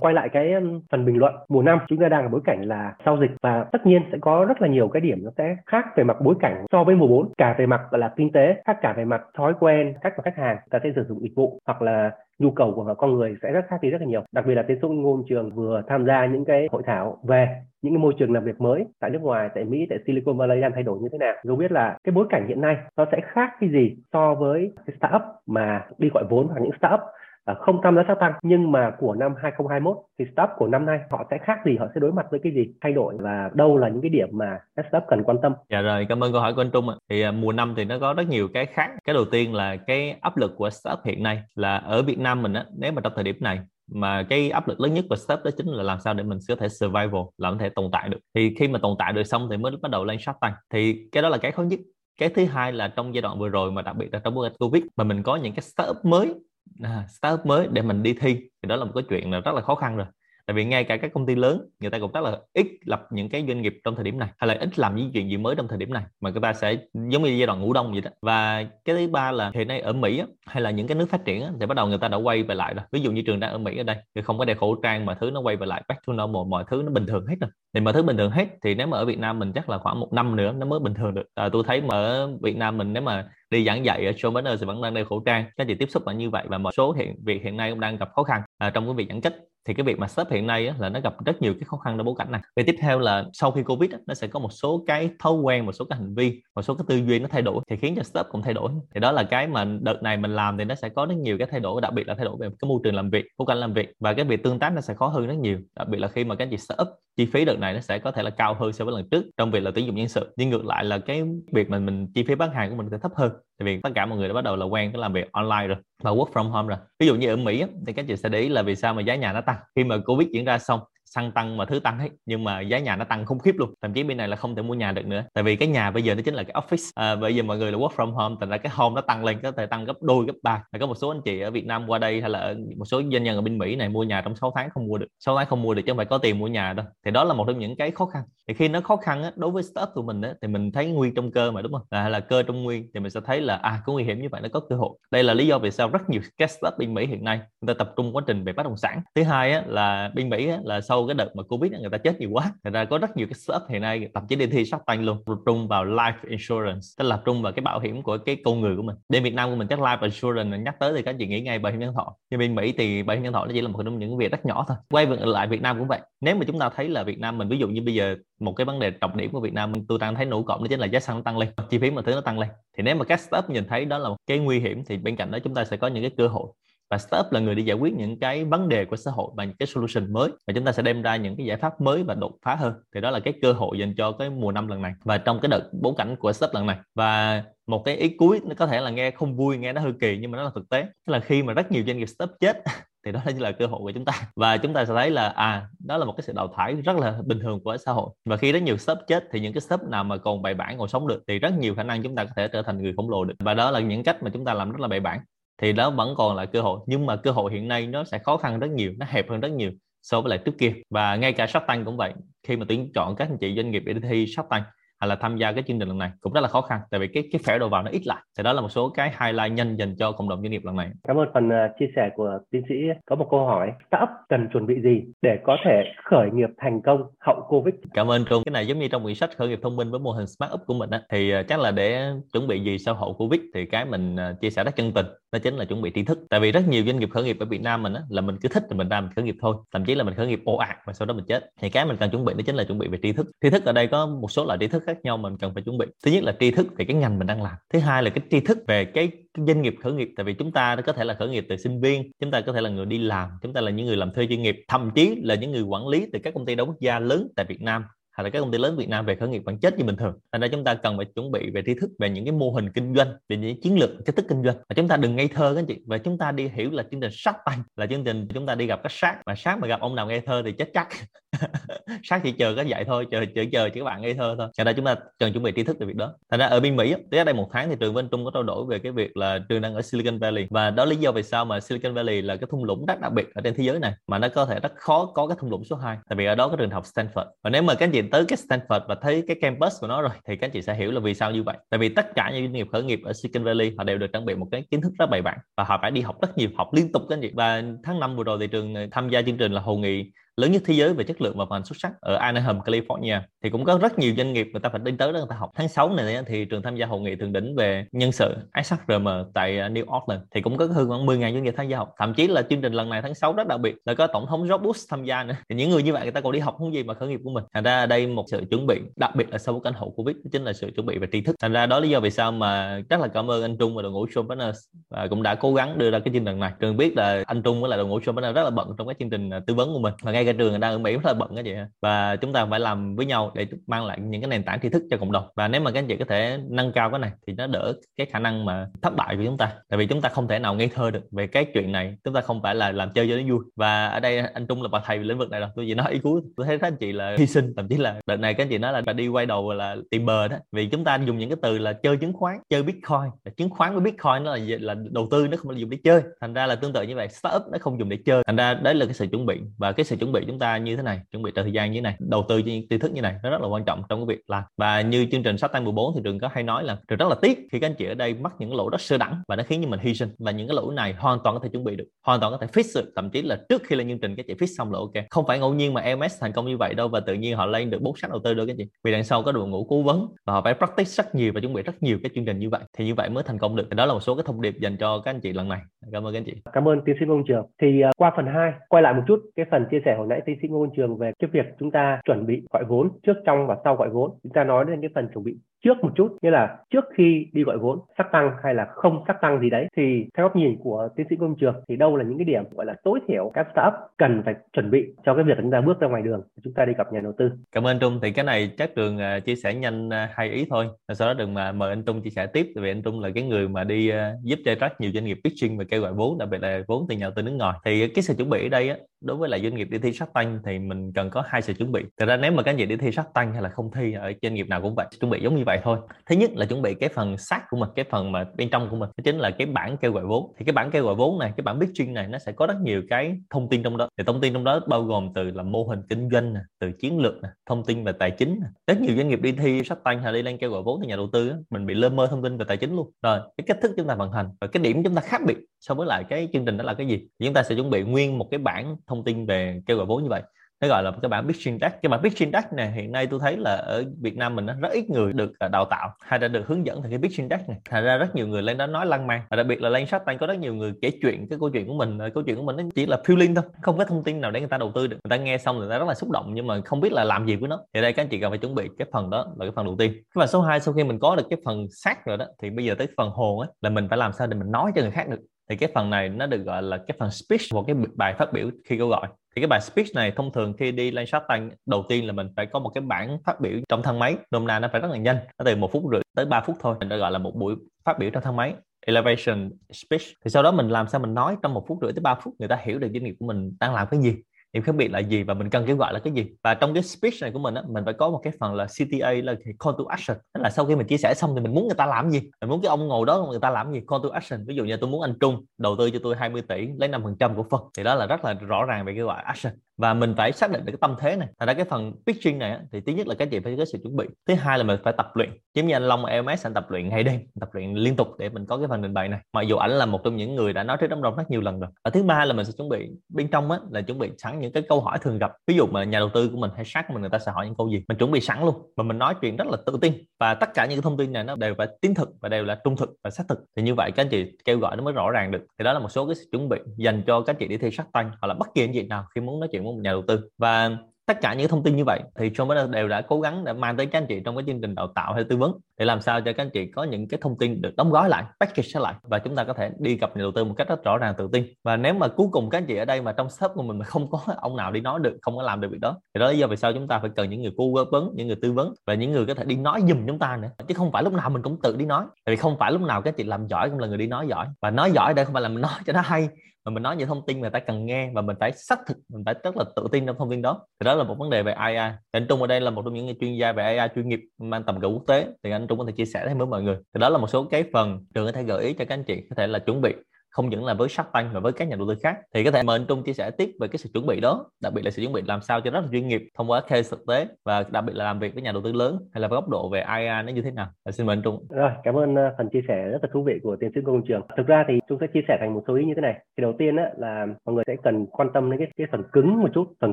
quay lại cái phần bình luận mùa năm, chúng ta đang ở bối cảnh là sau dịch và tất nhiên sẽ có rất là nhiều cái điểm nó sẽ khác về mặt bối cảnh so với mùa 4 cả về mặt là, kinh tế, khác cả về mặt thói quen, cách mà khách hàng ta sẽ sử dụng dịch vụ hoặc là nhu cầu của con người sẽ rất khác đi rất là nhiều. Đặc biệt là tiến sĩ ngôn trường vừa tham gia những cái hội thảo về những cái môi trường làm việc mới tại nước ngoài, tại Mỹ, tại Silicon Valley đang thay đổi như thế nào. Dù biết là cái bối cảnh hiện nay nó sẽ khác cái gì so với cái startup mà đi gọi vốn hoặc những startup Ờ, không tham gia sát tăng nhưng mà của năm 2021 thì startup của năm nay họ sẽ khác gì, họ sẽ đối mặt với cái gì, thay đổi và đâu là những cái điểm mà startup cần quan tâm? Dạ rồi, cảm ơn câu hỏi của anh Trung ạ. Thì à, mùa năm thì nó có rất nhiều cái khác. Cái đầu tiên là cái áp lực của startup hiện nay là ở Việt Nam mình á, nếu mà trong thời điểm này mà cái áp lực lớn nhất của startup đó chính là làm sao để mình có thể survival làm có thể tồn tại được. Thì khi mà tồn tại được xong thì mới bắt đầu lên Shark Tank thì cái đó là cái khó nhất. Cái thứ hai là trong giai đoạn vừa rồi mà đặc biệt là trong bối cảnh covid mà mình có những cái startup mới à, startup mới để mình đi thi. Thì đó là một cái chuyện là rất là khó khăn rồi tại vì ngay cả các công ty lớn người ta cũng rất là ít lập những cái doanh nghiệp trong thời điểm này hay là ít làm những chuyện gì mới trong thời điểm này mà người ta sẽ giống như giai đoạn ngủ đông vậy đó. Và cái thứ ba là hiện nay ở Mỹ á, hay là những cái nước phát triển á, thì bắt đầu người ta đã quay về lại rồi. Ví dụ như trường đang ở Mỹ ở đây thì không có đeo khẩu trang mà thứ nó quay về lại back to normal mọi thứ nó bình thường hết rồi. Thì mọi thứ bình thường hết thì nếu mà ở Việt Nam mình chắc là khoảng một năm nữa nó mới bình thường được. À, tôi thấy mà ở Việt Nam mình nếu mà đi giảng dạy ở showbiz thì vẫn đang đeo khẩu trang các chị tiếp xúc là như vậy và một số hiện việc hiện nay cũng đang gặp khó khăn à, trong cái việc giãn cách thì cái việc mà startup hiện nay á, là nó gặp rất nhiều cái khó khăn trong bối cảnh này. Về tiếp theo là sau khi Covid á, nó sẽ có một số cái thói quen, một số cái hành vi, một số cái tư duy nó thay đổi thì khiến cho startup cũng thay đổi. Thì đó là cái mà đợt này mình làm thì nó sẽ có rất nhiều cái thay đổi, đặc biệt là thay đổi về cái môi trường làm việc, bối cảnh làm việc và cái việc tương tác nó sẽ khó hơn rất nhiều. Đặc biệt là khi mà các chị startup chi phí đợt này nó sẽ có thể là cao hơn so với lần trước trong việc là tuyển dụng nhân sự. Nhưng ngược lại là cái việc mình mình, chi phí bán hàng của mình sẽ thấp hơn. Tại vì tất cả mọi người đã bắt đầu là quen cái làm việc online rồi và work from home rồi. Ví dụ như ở Mỹ thì các chị sẽ để ý là vì sao mà giá nhà nó tăng. Khi mà Covid diễn ra xong xăng tăng mà thứ tăng hết nhưng mà giá nhà nó tăng khủng khiếp luôn. Thậm chí bên này là không thể mua nhà được nữa. Tại vì cái nhà bây giờ nó chính là cái office. À, bây giờ mọi người là work from home thành ra cái home nó tăng lên có thể tăng gấp đôi gấp ba. Có một số anh chị ở Việt Nam qua đây hay là một số doanh nhân ở bên Mỹ này mua nhà trong 6 tháng không mua được. 6 tháng không mua được chứ không phải có tiền mua nhà đâu. Thì đó là một trong những cái khó khăn. Thì khi nó khó khăn á, đối với startup của mình á, thì mình thấy nguy trong cơ mà đúng không? À, hay là cơ trong nguy thì mình sẽ thấy là à có nguy hiểm như vậy nó có cơ hội. Đây là lý do vì sao rất nhiều các startup bên Mỹ hiện nay người ta tập trung quá trình về bất động sản. Thứ hai á, là bên Mỹ á, là sau cái đợt mà Covid người ta chết nhiều quá. Thành ra có rất nhiều cái startup hiện nay, thậm chí đi thi Shark Tank luôn, tập trung vào life insurance, tức là tập trung vào cái bảo hiểm của cái con người của mình. Bên Việt Nam của mình chắc life insurance nhắc tới thì các chị nghĩ ngay bảo hiểm nhân thọ. Nhưng bên Mỹ thì bảo hiểm nhân thọ nó chỉ là một trong những việc rất nhỏ thôi. Quay lại Việt Nam cũng vậy. Nếu mà chúng ta thấy là Việt Nam mình, ví dụ như bây giờ một cái vấn đề trọng điểm của Việt Nam, tôi đang thấy nổ cộng đó chính là giá xăng nó tăng lên, chi phí mọi thứ nó tăng lên. Thì nếu mà các startup nhìn thấy đó là một cái nguy hiểm thì bên cạnh đó chúng ta sẽ có những cái cơ hội và startup là người đi giải quyết những cái vấn đề của xã hội và những cái solution mới. Và chúng ta sẽ đem ra những cái giải pháp mới và đột phá hơn. Thì đó là cái cơ hội dành cho cái mùa năm lần này và trong cái đợt bối cảnh của startup lần này. Và một cái ý cuối nó có thể là nghe không vui, nghe nó hơi kỳ nhưng mà nó là thực tế. Tức là khi mà rất nhiều doanh nghiệp startup chết thì đó là cơ hội của chúng ta. Và chúng ta sẽ thấy là à đó là một cái sự đào thải rất là bình thường của xã hội. Và khi rất nhiều startup chết thì những cái startup nào mà còn bài bản còn sống được thì rất nhiều khả năng chúng ta có thể trở thành người khổng lồ được. Và đó là những cách mà chúng ta làm rất là bài bản thì đó vẫn còn là cơ hội. Nhưng mà cơ hội hiện nay nó sẽ khó khăn rất nhiều nó hẹp hơn rất nhiều so với lại trước kia. Và ngay cả Shark Tank cũng vậy khi mà tuyển chọn các anh chị doanh nghiệp để đi thi Shark Tank hay là tham gia cái chương trình lần này cũng rất là khó khăn tại vì cái cái phẻ đầu vào nó ít lại. Thì đó là một số cái highlight nhanh dành cho cộng đồng doanh nghiệp lần này. Cảm ơn phần uh, chia sẻ của tiến sĩ. Có một câu hỏi startup cần chuẩn bị gì để có thể khởi nghiệp thành công hậu covid? Cảm ơn trung. Cái này giống như trong quyển sách khởi nghiệp thông minh với mô hình smart up của mình á thì uh, chắc là để chuẩn bị gì sau hậu covid thì cái mình uh, chia sẻ rất chân tình đó chính là chuẩn bị tri thức. Tại vì rất nhiều doanh nghiệp khởi nghiệp ở Việt Nam mình á, là mình cứ thích thì mình ra mình khởi nghiệp thôi. Thậm chí là mình khởi nghiệp ồ ạt và sau đó mình chết. Thì cái mình cần chuẩn bị đó chính là chuẩn bị về tri thức. Tri thức ở đây có một số loại tri thức khác nhau mình cần phải chuẩn bị. Thứ nhất là tri thức về cái ngành mình đang làm. Thứ hai là cái tri thức về cái, doanh nghiệp khởi nghiệp. Tại vì chúng ta có thể là khởi nghiệp từ sinh viên chúng ta có thể là người đi làm chúng ta là những người làm thuê chuyên nghiệp. Thậm chí là những người quản lý từ các công ty đa quốc gia lớn tại Việt Nam hay là các công ty lớn Việt Nam về khởi nghiệp vẫn chết như bình thường. Thành ra chúng ta cần phải chuẩn bị về tri thức về những cái mô hình kinh doanh, về những chiến lược cách thức kinh doanh. Và chúng ta đừng ngây thơ các anh chị. Và chúng ta đi hiểu là chương trình sát tay là chương trình chúng ta đi gặp các sát mà sát mà gặp ông nào ngây thơ thì chết chắc. sát chỉ chờ cái dạy thôi chờ chờ chờ chỉ các bạn ngây thơ thôi thành ra chúng ta cần chuẩn bị tri thức về việc đó thành ra ở bên mỹ tới đây một tháng thì trường bên trung có trao đổi về cái việc là trường đang ở silicon valley và đó lý do vì sao mà silicon valley là cái thung lũng rất đặc biệt ở trên thế giới này mà nó có thể rất khó có cái thung lũng số 2 tại vì ở đó có trường học Stanford và nếu mà các anh chị tới cái Stanford và thấy cái campus của nó rồi, thì các anh chị sẽ hiểu là vì sao như vậy. Tại vì tất cả những doanh nghiệp khởi nghiệp ở Silicon Valley, họ đều được trang bị một cái kiến thức rất bài bản và họ phải đi học rất nhiều học liên tục các anh chị. Và tháng năm vừa rồi thì trường tham gia chương trình là hội nghị lớn nhất thế giới về chất lượng và hoàn xuất sắc ở Anaheim, California. Thì cũng có rất nhiều doanh nghiệp người ta phải đi tới đó người ta học. Tháng 6 này thì trường tham gia hội nghị thượng đỉnh về nhân sự ISAC-RM tại à, New Orleans. Thì cũng có hơn khoảng 10 ngàn doanh nghiệp tham gia học. Thậm chí là chương trình lần này tháng 6 rất đặc biệt là có tổng thống George Bush tham gia nữa. Thì những người như vậy người ta còn đi học không gì mà khởi nghiệp của mình. Thành ra đây một sự chuẩn bị đặc biệt là sau bối cảnh hậu Covid chính là sự chuẩn bị về tri thức. Thành ra đó lý do vì sao mà rất là cảm ơn anh Trung và đội ngũ Showpreneurs và cũng đã cố gắng đưa ra cái chương trình này. Trường biết là anh Trung với lại đội ngũ Showpreneurs rất là bận trong cái chương trình à, tư vấn của mình. Và ngay cả trường đang ở Mỹ rất là bận cái gì và chúng ta phải làm với nhau để mang lại những cái nền tảng tri thức cho cộng đồng. Và nếu mà các anh chị có thể nâng cao cái này thì nó đỡ cái khả năng mà thất bại của chúng ta. Tại vì chúng ta không thể nào ngây thơ được về cái chuyện này. Chúng ta không phải là làm chơi cho nó vui. Và ở đây anh Trung là bà thầy lĩnh vực này rồi. Tôi chỉ nói ý cuối. Tôi thấy các anh chị là hy sinh. Thậm chí là đợt này các anh chị nói là bà đi quay đầu là tìm bờ đó. Vì chúng ta dùng những cái từ là chơi chứng khoán, chơi bitcoin. Chứng khoán với bitcoin nó là là đầu tư, nó không phải dùng để chơi. Thành ra là tương tự như vậy. Startup nó không dùng để chơi. Thành ra đấy là cái sự chuẩn bị. Và cái sự chuẩn bị chúng ta như thế này chuẩn bị thời gian như thế này đầu tư cho những tri thức như này nó rất là quan trọng trong cái việc làm. Và như chương trình sách tay 14 thì trường có hay nói là trường rất là tiếc khi các anh chị ở đây mắc những lỗi rất sơ đẳng và nó khiến cho mình hy sinh. Và những cái lỗi này hoàn toàn có thể chuẩn bị được hoàn toàn có thể fix được. Thậm chí là trước khi lên chương trình các chị fix xong là ok. Không phải ngẫu nhiên mà ms thành công như vậy đâu và tự nhiên họ lên được bốn sách đầu tư đâu các chị. Vì đằng sau có đội ngũ cố vấn và họ phải practice rất nhiều và chuẩn bị rất nhiều cái chương trình như vậy. Thì như vậy mới thành công được. Đó là một số cái thông điệp dành cho các anh chị lần này. Cảm ơn các anh chị. Cảm ơn tiến sĩ công Trường. Thì uh, qua phần 2 quay lại một chút cái phần chia sẻ hồi nãy tiến sĩ Ngô Trường về cái việc chúng ta chuẩn bị gọi vốn trước, trong và sau gọi vốn. Chúng ta nói đến cái phần chuẩn bị trước một chút như là trước khi đi gọi vốn sắc tăng hay là không sắc tăng gì đấy thì theo góc nhìn của tiến sĩ công trường thì đâu là những cái điểm gọi là tối thiểu các startup cần phải chuẩn bị cho cái việc chúng ta bước ra ngoài đường chúng ta đi gặp nhà đầu tư. Cảm ơn Trung. Thì cái này chắc trường à, chia sẻ nhanh à, hai ý thôi. Sau đó đừng mà mời anh Trung chia sẻ tiếp vì anh Trung là cái người mà đi à, giúp cho rất nhiều doanh nghiệp pitching và kêu gọi vốn đặc biệt là vốn từ nhà đầu tư nước ngoài. Thì cái sự chuẩn bị ở đây á, đối với lại doanh nghiệp đi thi sắc tăng thì mình cần có hai sự chuẩn bị. Thật ra nếu mà các anh chị đi thi sắc tăng hay là không thi ở doanh nghiệp nào cũng vậy chuẩn bị giống như vậy thôi. Thứ nhất là chuẩn bị cái phần sát của mình cái phần mà bên trong của mình đó chính là cái bản kêu gọi vốn. Thì cái bản kêu gọi vốn này cái bản pitching này nó sẽ có rất nhiều cái thông tin trong đó. Thì thông tin trong đó bao gồm từ là mô hình kinh doanh nè, từ chiến lược nè, thông tin về tài chính nè. rất nhiều doanh nghiệp đi thi sách tăng hay đi lên kêu gọi vốn từ nhà đầu tư mình bị lơ mơ thông tin về tài chính luôn. Rồi cái cách thức chúng ta vận hành và cái điểm chúng ta khác biệt so với lại cái chương trình đó là cái gì? Thì chúng ta sẽ chuẩn bị nguyên một cái bản thông tin về kêu gọi vốn như vậy nó gọi là cái bản pitching deck cái bản pitching deck này, hiện nay tôi thấy là ở Việt Nam mình rất ít người được à, đào tạo hay là được hướng dẫn về cái pitching deck này. Thành ra rất nhiều người lên đó nói lăng man và đặc biệt là lên Shark Tank có rất nhiều người kể chuyện cái câu chuyện của mình à, câu chuyện của mình nó chỉ là feeling thôi, không có thông tin nào để người ta đầu tư được. Người ta nghe xong người ta rất là xúc động nhưng mà không biết là làm gì với nó. Thì đây, các anh chị cần phải chuẩn bị cái phần đó là cái phần đầu tiên. Và số 2 sau khi mình có được cái phần xác rồi đó, thì bây giờ tới phần hồn á, là mình phải làm sao để mình nói cho người khác được thì cái phần này nó được gọi là cái phần speech, một cái bài phát biểu khi kêu gọi. Thì cái bài speech này thông thường khi đi lên Shark Tank, đầu tiên là mình phải có một cái bản phát biểu trong thang máy. Nôm na nó phải rất là nhanh, nó từ một phút rưỡi tới 3 phút thôi. Mình đã gọi là một buổi phát biểu trong thang máy. Elevation speech. Thì sau đó mình làm sao mình nói trong một phút rưỡi tới 3 phút, người ta hiểu được doanh nghiệp của mình đang làm cái gì điểm khác biệt là gì và mình cần kêu gọi là cái gì? Và trong cái speech này của mình á, mình phải có một cái phần là CTA là call to action. Tức là sau khi mình chia sẻ xong thì mình muốn người ta làm gì? Mình muốn cái ông ngồi đó người ta làm gì? Call to action. Ví dụ như tôi muốn anh Trung đầu tư cho tôi 20 tỷ, lấy 5% của phần. Thì đó là rất là rõ ràng về kêu gọi action và mình phải xác định được cái tâm thế này. Thành ra cái phần pitching này thì thứ nhất là các chị phải có sự chuẩn bị. Thứ hai là mình phải tập luyện. Giống như anh Long LMS anh tập luyện ngày đêm, tập luyện liên tục để mình có cái phần trình bày này. Mặc dù ảnh là một trong những người đã nói trước đám đông rất nhiều lần rồi. Và thứ ba là mình sẽ chuẩn bị, bên trong á, là chuẩn bị sẵn những cái câu hỏi thường gặp. Ví dụ mà nhà đầu tư của mình hay sát của mình, người ta sẽ hỏi những câu gì? Mình chuẩn bị sẵn luôn. Mà mình nói chuyện rất là tự tin. Và tất cả những cái thông tin này nó đều phải tín thực và đều là trung thực và xác thực. Thì như vậy các anh chị kêu gọi nó mới rõ ràng được. Thì đó là một số cái sự chuẩn bị dành cho các chị đi thi sát tăng hoặc là bất kỳ anh chị nào khi muốn nói chuyện của một nhà đầu tư. Và tất cả những thông tin như vậy thì John Bernard đều đã cố gắng để mang tới các anh chị trong cái chương trình đào tạo hay tư vấn để làm sao cho các anh chị có những cái thông tin được đóng gói lại, package lại và chúng ta có thể đi gặp nhà đầu tư một cách rất rõ ràng, tự tin. Và nếu mà cuối cùng các anh chị ở đây mà trong shop của mình mà không có ông nào đi nói được, không có làm được việc đó, thì đó là lý do vì sao chúng ta phải cần những người cố vấn những người tư vấn và những người có thể đi nói giùm chúng ta nữa. Chứ không phải lúc nào mình cũng tự đi nói. Tại vì không phải lúc nào các anh chị làm giỏi cũng là người đi nói giỏi. Và nói giỏi đây không phải là mình nói cho nó hay, mà mình nói những thông tin mà ta cần nghe và mình phải xác thực, mình phải rất là tự tin trong thông tin đó. Thì đó là một vấn đề về AI anh Trung ở đây là một trong những chuyên gia về AI chuyên nghiệp, mang tầm cỡ quốc tế. Thì anh Trung có thể chia sẻ thêm với mọi người. Thì đó là một số cái phần trường có thể gợi ý cho các anh chị có thể là chuẩn bị không những là với Shark Tank mà với các nhà đầu tư khác. Thì có thể mời anh Trung chia sẻ tiếp về cái sự chuẩn bị đó đặc biệt là sự chuẩn bị làm sao cho rất là chuyên nghiệp thông qua case thực tế và đặc biệt là làm việc với nhà đầu tư lớn hay là với góc độ về AI nó như thế nào. Và xin mời anh Trung. Rồi cảm ơn ờ, phần chia sẻ rất là thú vị của tiến sĩ công trường. Thực ra thì Trung sẽ chia sẻ thành một số ý như thế này. Thì đầu tiên á, là mọi người sẽ cần quan tâm đến cái, cái phần cứng một chút. Phần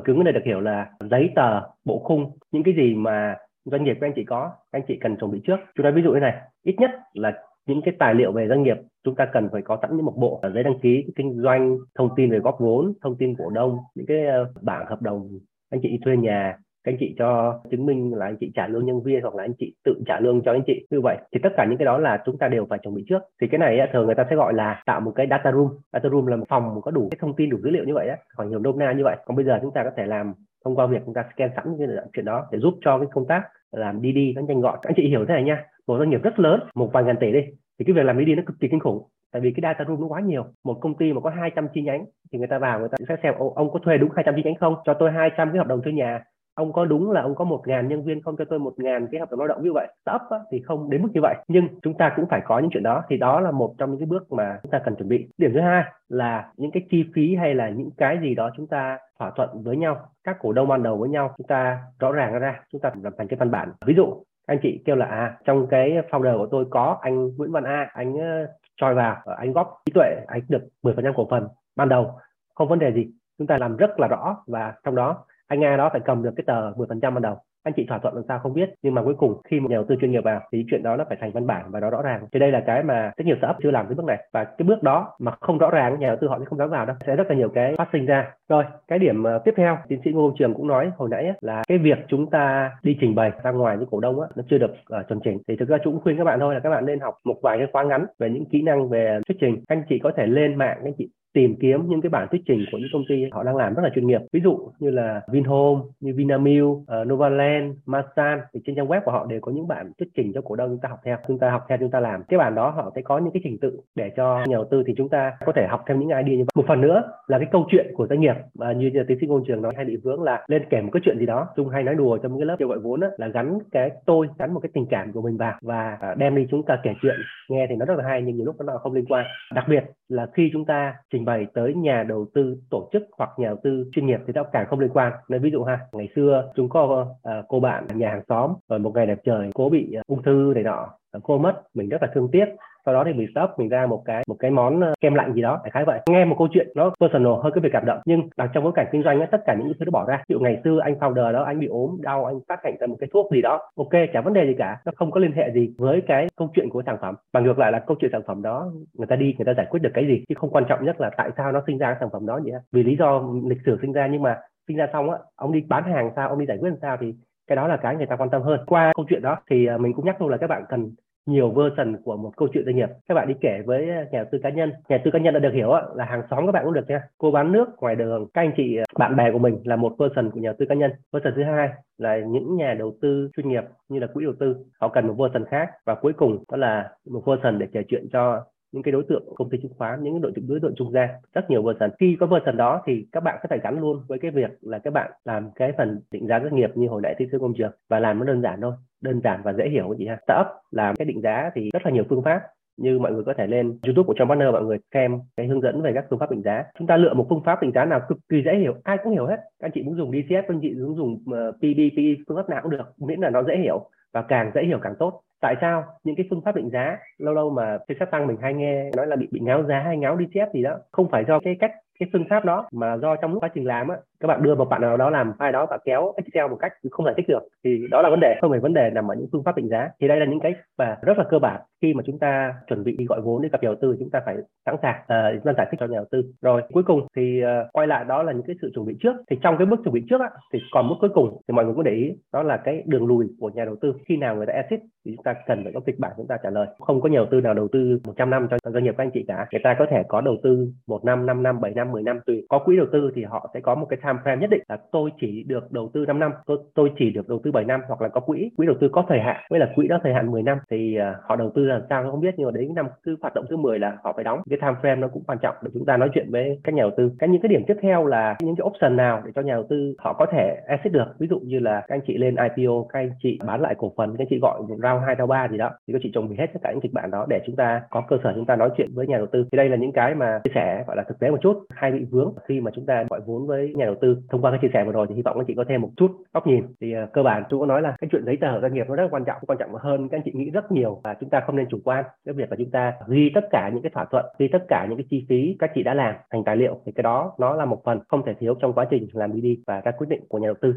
cứng ở đây được hiểu là giấy tờ bộ khung những cái gì mà doanh nghiệp của anh chị có anh chị cần chuẩn bị trước. Chúng ta ví dụ như này, ít nhất là những cái tài liệu về doanh nghiệp chúng ta cần phải có sẵn những một bộ giấy đăng ký, kinh doanh, thông tin về góp vốn, thông tin cổ đông, những cái ờ, bảng hợp đồng, anh chị thuê nhà anh chị cho chứng minh là anh chị trả lương nhân viên hoặc là anh chị tự trả lương cho anh chị. Như vậy thì tất cả những cái đó là chúng ta đều phải chuẩn bị trước. Thì cái này thường người ta sẽ gọi là tạo một cái data room. Data room là một phòng có đủ cái thông tin, đủ dữ liệu như vậy khoảng nhiều nôm na như vậy. Còn bây giờ chúng ta có thể làm thông qua việc chúng ta scan sẵn những chuyện đó để giúp cho cái công tác làm đi đi nó nhanh gọn. Anh chị hiểu thế này nha. Một doanh nghiệp rất lớn, một vài ngàn tỷ đi, thì cái việc làm đi nó cực kỳ kinh khủng. Tại vì cái data room nó quá nhiều. Một công ty mà có 200 chi nhánh thì người ta vào người ta sẽ xem ông có thuê đúng 200 chi nhánh không? Cho tôi 200 cái hợp đồng thuê nhà ông có đúng là ông có một ngàn nhân viên không? Cho tôi một ngàn cái hợp đồng lao động như vậy. Startup thì không đến mức như vậy. Nhưng chúng ta cũng phải có những chuyện đó. Thì đó là một trong những cái bước mà chúng ta cần chuẩn bị. Điểm thứ hai là những cái chi phí hay là những cái gì đó chúng ta thỏa thuận với nhau, các cổ đông ban đầu với nhau, chúng ta rõ ràng ra, chúng ta làm thành cái văn bản. Ví dụ, anh chị kêu là à trong cái founder của tôi có anh Nguyễn Văn A, anh ờ, choi vào ờ, anh góp trí tuệ, anh được 10% cổ phần. Ban đầu, không vấn đề gì. Chúng ta làm rất là rõ và trong đó anh A đó phải cầm được cái tờ 10% ban đầu. Anh chị thỏa thuận làm sao không biết nhưng mà cuối cùng khi một nhà đầu tư chuyên nghiệp vào thì chuyện đó nó phải thành văn bản và nó rõ ràng. Thì đây là cái mà rất nhiều startup chưa làm cái bước này. Và cái bước đó mà không rõ ràng nhà đầu tư họ sẽ không dám vào đâu. Sẽ rất là nhiều cái phát sinh ra. Rồi cái điểm ờ, tiếp theo tiến sĩ ngô công trường cũng nói hồi nãy là cái việc chúng ta đi trình bày ra ngoài với cổ đông á, nó chưa được uh, chuẩn chỉnh. Thì thực ra chúng cũng khuyên các bạn thôi là các bạn nên học một vài cái khóa ngắn về những kỹ năng về thuyết trình. Anh chị có thể lên mạng anh chị tìm kiếm những cái bản thuyết trình của những công ty họ đang làm rất là chuyên nghiệp. Ví dụ như là Vinhome như Vinamilk, uh, Novaland, Masan thì trên trang web của họ đều có những bản thuyết trình cho cổ đông chúng ta học theo chúng ta học theo chúng ta làm. Cái bản đó họ sẽ có những cái trình tự để cho nhà đầu tư thì chúng ta có thể học thêm những idea như vậy. Một phần nữa là cái câu chuyện của doanh nghiệp và như tiến sĩ ngôn trường nói hay bị vướng là lên kèm một cái chuyện gì đó. Chung hay nói đùa trong cái lớp kêu gọi vốn đó, là gắn cái tôi gắn một cái tình cảm của mình vào và ờ, đem đi chúng ta kể chuyện. Nghe thì nó rất là hay nhưng nhiều lúc nó không liên quan. Đặc biệt là khi chúng ta trình bày tới nhà đầu tư tổ chức hoặc nhà đầu tư chuyên nghiệp thì nó càng không liên quan. Nên ví dụ ha ngày xưa chúng có uh, cô bạn nhà hàng xóm rồi một ngày đẹp trời cô bị uh, ung thư này nọ Ờ, cô mất mình rất là thương tiếc. Sau đó thì mình stop mình ra một cái một cái món ờ, kem lạnh gì đó đại khái vậy. Nghe một câu chuyện nó personal hơi cái việc cảm động nhưng đặt trong bối cảnh kinh doanh ấy, tất cả những thứ đó bỏ ra. Ví dụ ngày xưa anh founder đó anh bị ốm đau anh phát hành ra một cái thuốc gì đó. Ok chả vấn đề gì cả nó không có liên hệ gì với cái câu chuyện của sản phẩm. Mà ngược lại là câu chuyện sản phẩm đó người ta đi người ta giải quyết được cái gì? Chứ không quan trọng nhất là tại sao nó sinh ra cái sản phẩm đó vậy vì lý do lịch sử sinh ra nhưng mà sinh ra xong á ông đi bán hàng sao ông đi giải quyết làm sao thì cái đó là cái người ta quan tâm hơn. Qua câu chuyện đó thì à, mình cũng nhắc luôn là các bạn cần nhiều version của một câu chuyện doanh nghiệp. Các bạn đi kể với nhà đầu tư cá nhân. Nhà đầu tư cá nhân đã được hiểu là hàng xóm các bạn cũng được nha. Cô bán nước ngoài đường, các anh chị à, bạn bè của mình là một version của nhà đầu tư cá nhân. Version thứ hai là những nhà đầu tư chuyên nghiệp như là quỹ đầu tư. Họ cần một version khác. Và cuối cùng đó là một version để kể chuyện cho những cái đối tượng công ty chứng khoán, những đối tượng đối tượng trung gian. Rất nhiều version. Khi có version đó thì các bạn có thể gắn luôn với cái việc là các bạn làm cái phần định giá doanh nghiệp như hồi nãy tiến sĩ công trường và làm nó đơn giản thôi, đơn giản và dễ hiểu chị ha. Startup làm cái định giá thì rất là nhiều phương pháp, như mọi người có thể lên YouTube của trong partner, mọi người xem cái hướng dẫn về các phương pháp định giá. Chúng ta lựa một phương pháp định giá nào cực kỳ dễ hiểu, ai cũng hiểu hết. Các anh chị muốn dùng DCF các anh chị muốn dùng ờ, PB PE phương pháp nào cũng được, miễn là nó dễ hiểu và càng dễ hiểu càng tốt tại sao? Những cái phương pháp định giá, lâu lâu mà trên sách tăng mình hay nghe nói là bị bị ngáo giá hay ngáo đi chép gì đó. Không phải do cái cách cái phương pháp đó mà do trong lúc quá trình làm á các bạn đưa một bạn nào đó làm file đó và kéo Excel một cách không giải thích được thì đó là vấn đề không phải vấn đề nằm ở những phương pháp định giá. Thì đây là những cái và rất là cơ bản khi mà chúng ta chuẩn bị đi gọi vốn để gặp nhà đầu tư chúng ta phải sẵn sàng uh, giải thích cho nhà đầu tư. Rồi cuối cùng thì uh, quay lại đó là những cái sự chuẩn bị trước. Thì trong cái bước chuẩn bị trước á, thì còn bước cuối cùng thì mọi người cũng để ý đó là cái đường lùi của nhà đầu tư. Khi nào người ta exit thì chúng ta cần phải có kịch bản chúng ta trả lời. Không có nhiều tư nào đầu tư 100 năm cho doanh nghiệp các anh chị cả. Người ta có thể có đầu tư một năm 5 năm 7 năm 10 năm tùy. Có quỹ đầu tư thì họ sẽ có một cái time frame nhất định là tôi chỉ được đầu tư 5 năm tôi tôi chỉ được đầu tư 7 năm hoặc là có quỹ quỹ đầu tư có thời hạn. Với là quỹ đó thời hạn 10 năm thì uh, họ đầu tư làm sao không biết nhưng mà đến năm thứ hoạt động thứ 10 là họ phải đóng. Cái time frame nó cũng quan trọng để chúng ta nói chuyện với các nhà đầu tư. Cái những cái điểm tiếp theo là những cái option nào để cho nhà đầu tư họ có thể exit được? Ví dụ như là các anh chị lên IPO các anh chị bán lại cổ phần các anh chị gọi round 2 round 3 gì đó thì các chị chuẩn bị hết tất cả những kịch bản đó để chúng ta có cơ sở chúng ta nói chuyện với nhà đầu tư. Thì đây là những cái mà chia sẻ gọi là thực tế một chút hay bị vướng khi mà chúng ta gọi vốn với nhà đầu tư thông qua cái chia sẻ vừa rồi thì hy vọng các chị có thêm một chút góc nhìn. Thì uh, cơ bản tôi có nói là cái chuyện giấy tờ doanh nghiệp nó rất quan trọng quan trọng hơn các anh chị nghĩ rất nhiều và chúng ta không nên chủ quan. Cái việc là chúng ta ghi tất cả những cái thỏa thuận ghi tất cả những cái chi phí các chị đã làm thành tài liệu thì cái đó nó là một phần không thể thiếu trong quá trình làm BD và các quyết định của nhà đầu tư.